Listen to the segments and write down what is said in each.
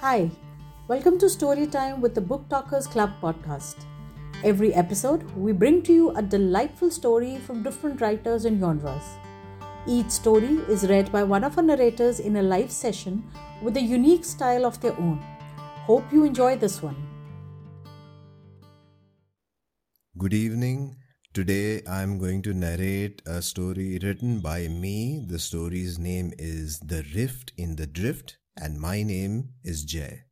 Hi, welcome to Storytime with the Book Talkers Club podcast. Every episode, we bring to you a delightful story from different writers and genres. Each story is read by one of our narrators in a live session with a unique style of their own. Hope you enjoy this one. Good evening. Today I'm going to narrate a story written by me. The story's name is The Rift in the Drift, and my name is Jay.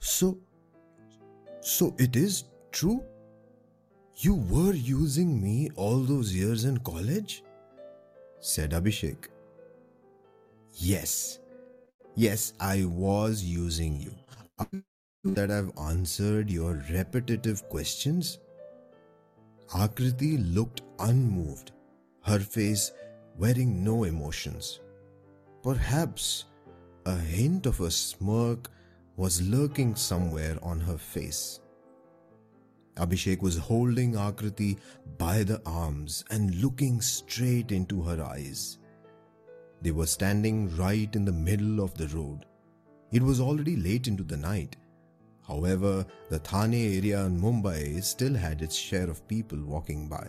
So, so it is true? You were using me all those years in college? said Abhishek. Yes, yes, I was using you. That I've answered your repetitive questions? Akriti looked unmoved, her face wearing no emotions. Perhaps a hint of a smirk was lurking somewhere on her face. Abhishek was holding Akriti by the arms and looking straight into her eyes. They were standing right in the middle of the road. It was already late into the night. However, the Thane area in Mumbai still had its share of people walking by.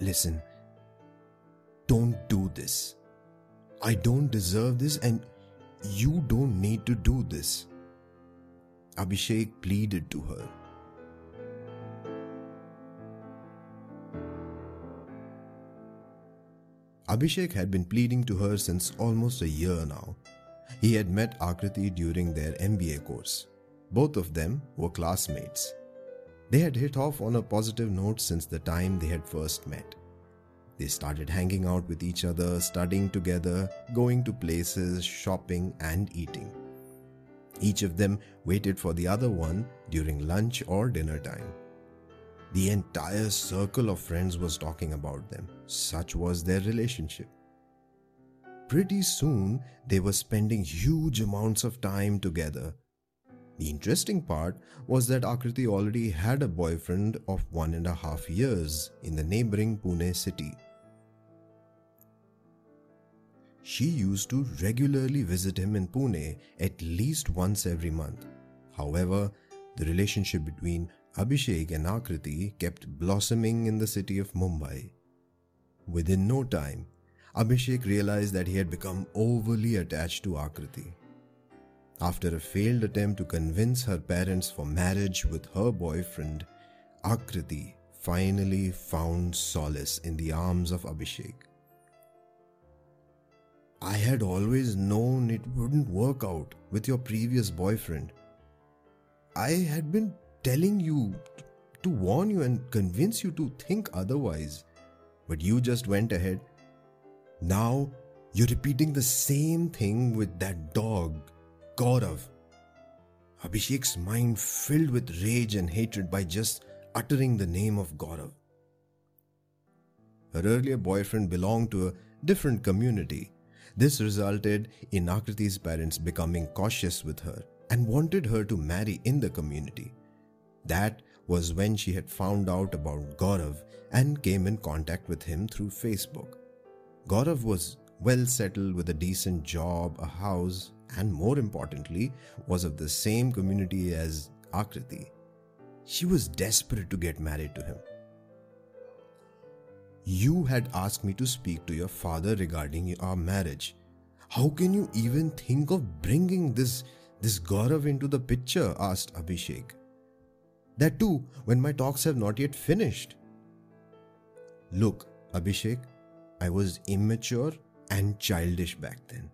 Listen, don't do this. I don't deserve this and you don't need to do this. Abhishek pleaded to her. Abhishek had been pleading to her since almost a year now. He had met Akriti during their MBA course. Both of them were classmates. They had hit off on a positive note since the time they had first met. They started hanging out with each other, studying together, going to places, shopping, and eating. Each of them waited for the other one during lunch or dinner time. The entire circle of friends was talking about them. Such was their relationship. Pretty soon, they were spending huge amounts of time together. The interesting part was that Akriti already had a boyfriend of one and a half years in the neighboring Pune city. She used to regularly visit him in Pune at least once every month. However, the relationship between Abhishek and Akriti kept blossoming in the city of Mumbai. Within no time, Abhishek realized that he had become overly attached to Akriti. After a failed attempt to convince her parents for marriage with her boyfriend, Akriti finally found solace in the arms of Abhishek. I had always known it wouldn't work out with your previous boyfriend. I had been telling you to warn you and convince you to think otherwise. But you just went ahead. Now you're repeating the same thing with that dog, Gaurav. Abhishek's mind filled with rage and hatred by just uttering the name of Gaurav. Her earlier boyfriend belonged to a different community. This resulted in Akriti's parents becoming cautious with her and wanted her to marry in the community. That was when she had found out about Gaurav and came in contact with him through Facebook. Gaurav was well settled with a decent job, a house, and more importantly, was of the same community as Akriti. She was desperate to get married to him. You had asked me to speak to your father regarding our marriage. How can you even think of bringing this, this Gaurav into the picture? asked Abhishek. That too, when my talks have not yet finished. Look, Abhishek, I was immature and childish back then.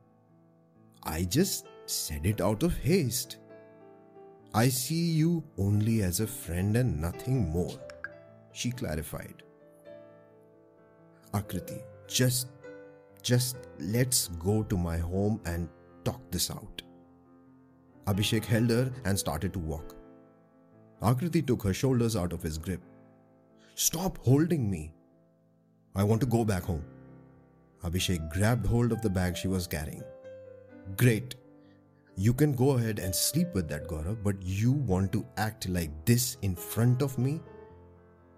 I just said it out of haste. I see you only as a friend and nothing more, she clarified. Akriti, just, just let's go to my home and talk this out. Abhishek held her and started to walk. Akriti took her shoulders out of his grip. Stop holding me. I want to go back home. Abhishek grabbed hold of the bag she was carrying. Great. You can go ahead and sleep with that, Gaurav, but you want to act like this in front of me?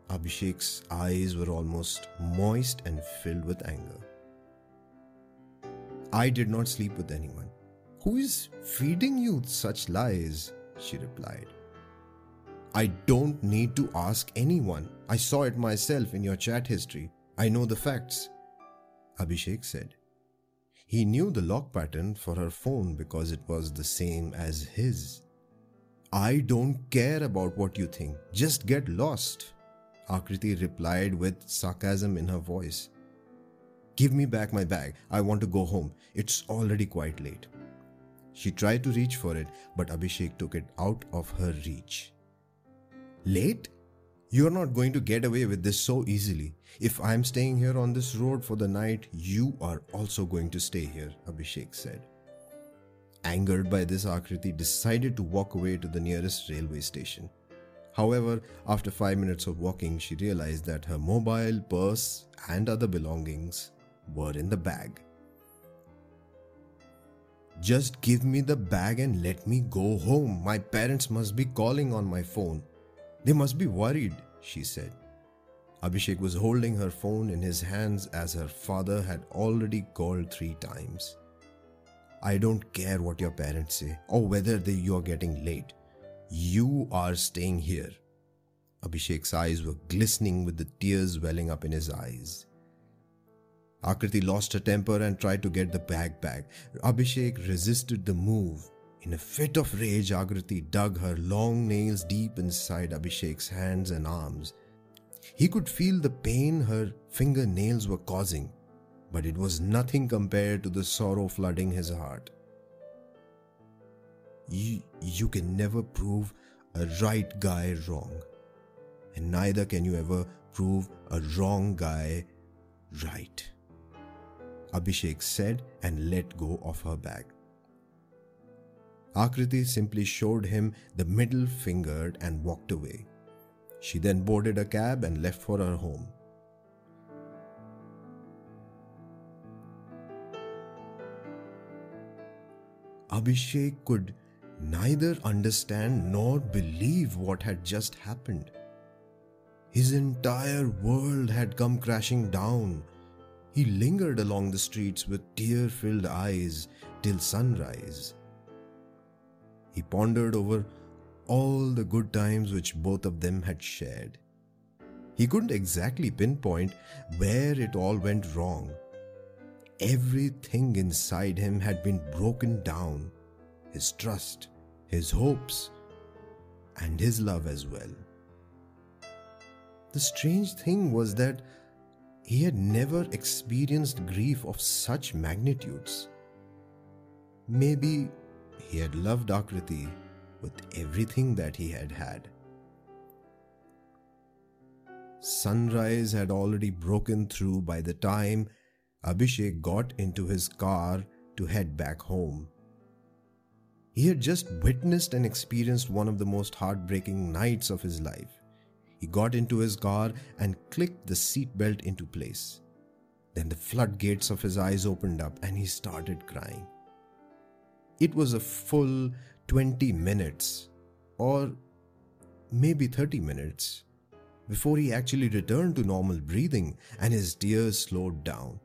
Abhishek's eyes were almost moist and filled with anger. I did not sleep with anyone. Who is feeding you such lies? she replied. I don't need to ask anyone. I saw it myself in your chat history. I know the facts. Abhishek said. He knew the lock pattern for her phone because it was the same as his. I don't care about what you think. Just get lost. Akriti replied with sarcasm in her voice. Give me back my bag. I want to go home. It's already quite late. She tried to reach for it, but Abhishek took it out of her reach. Late? You're not going to get away with this so easily. If I'm staying here on this road for the night, you are also going to stay here, Abhishek said. Angered by this, Akriti decided to walk away to the nearest railway station. However, after five minutes of walking, she realized that her mobile, purse, and other belongings were in the bag. Just give me the bag and let me go home. My parents must be calling on my phone. They must be worried, she said. Abhishek was holding her phone in his hands as her father had already called three times. I don't care what your parents say or whether they, you're getting late. You are staying here. Abhishek's eyes were glistening with the tears welling up in his eyes. Akriti lost her temper and tried to get the bag back. Abhishek resisted the move. In a fit of rage, Akriti dug her long nails deep inside Abhishek's hands and arms. He could feel the pain her fingernails were causing, but it was nothing compared to the sorrow flooding his heart. You, you can never prove a right guy wrong, and neither can you ever prove a wrong guy right. Abhishek said and let go of her bag. Akriti simply showed him the middle finger and walked away. She then boarded a cab and left for her home. Abhishek could neither understand nor believe what had just happened. His entire world had come crashing down he lingered along the streets with tear filled eyes till sunrise. Pondered over all the good times which both of them had shared. He couldn't exactly pinpoint where it all went wrong. Everything inside him had been broken down his trust, his hopes, and his love as well. The strange thing was that he had never experienced grief of such magnitudes. Maybe he had loved Akriti with everything that he had had. Sunrise had already broken through by the time Abhishek got into his car to head back home. He had just witnessed and experienced one of the most heartbreaking nights of his life. He got into his car and clicked the seatbelt into place. Then the floodgates of his eyes opened up and he started crying. It was a full 20 minutes, or maybe 30 minutes, before he actually returned to normal breathing and his tears slowed down.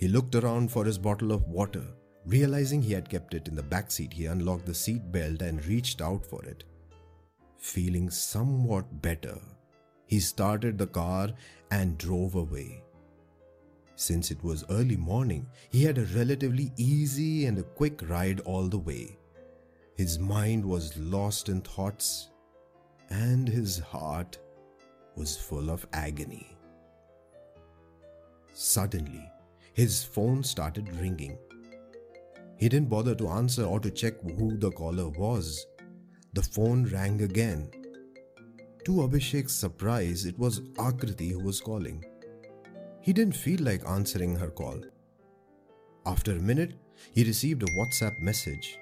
He looked around for his bottle of water. Realizing he had kept it in the back seat, he unlocked the seat belt and reached out for it. Feeling somewhat better, he started the car and drove away. Since it was early morning, he had a relatively easy and a quick ride all the way. His mind was lost in thoughts, and his heart was full of agony. Suddenly, his phone started ringing. He didn't bother to answer or to check who the caller was. The phone rang again. To Abhishek's surprise, it was Akriti who was calling. He didn't feel like answering her call. After a minute, he received a WhatsApp message.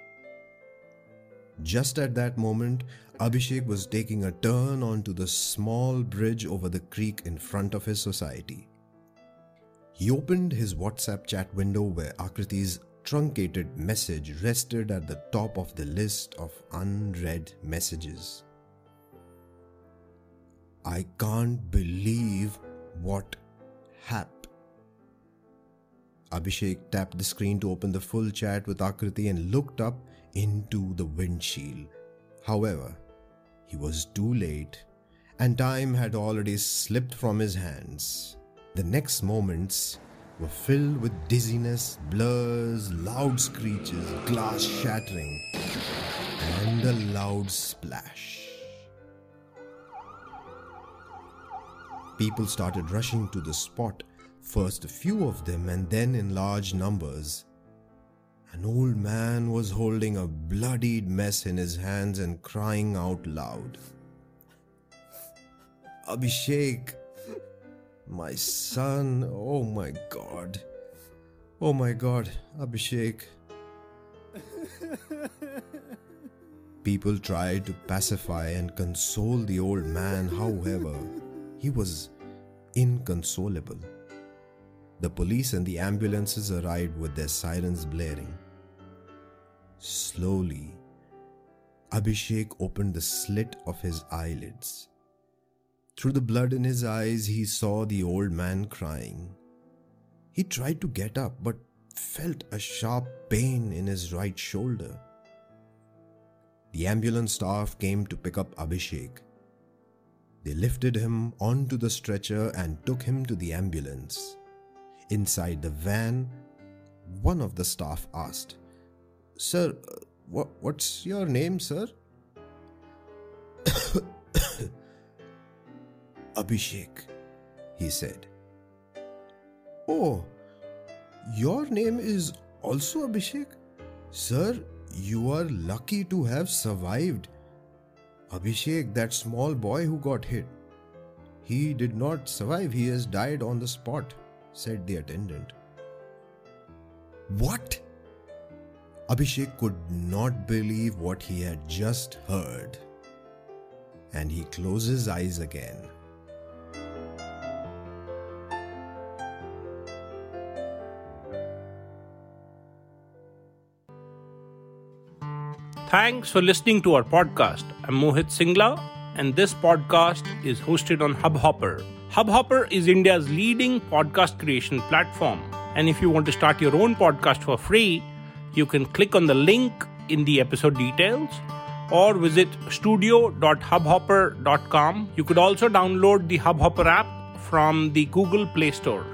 Just at that moment, Abhishek was taking a turn onto the small bridge over the creek in front of his society. He opened his WhatsApp chat window where Akriti's truncated message rested at the top of the list of unread messages. I can't believe what happened. Abhishek tapped the screen to open the full chat with Akriti and looked up into the windshield. However, he was too late and time had already slipped from his hands. The next moments were filled with dizziness, blurs, loud screeches, glass shattering, and a loud splash. People started rushing to the spot, first a few of them and then in large numbers. An old man was holding a bloodied mess in his hands and crying out loud. Abhishek, my son, oh my god. Oh my god, Abhishek. People tried to pacify and console the old man, however, he was inconsolable. The police and the ambulances arrived with their sirens blaring. Slowly, Abhishek opened the slit of his eyelids. Through the blood in his eyes, he saw the old man crying. He tried to get up but felt a sharp pain in his right shoulder. The ambulance staff came to pick up Abhishek. They lifted him onto the stretcher and took him to the ambulance. Inside the van, one of the staff asked, Sir, what's your name, sir? Abhishek, he said. Oh, your name is also Abhishek? Sir, you are lucky to have survived. Abhishek, that small boy who got hit. He did not survive, he has died on the spot, said the attendant. What? Abhishek could not believe what he had just heard. And he closed his eyes again. Thanks for listening to our podcast. I'm Mohit Singla, and this podcast is hosted on Hubhopper. Hubhopper is India's leading podcast creation platform. And if you want to start your own podcast for free, you can click on the link in the episode details or visit studio.hubhopper.com. You could also download the Hubhopper app from the Google Play Store.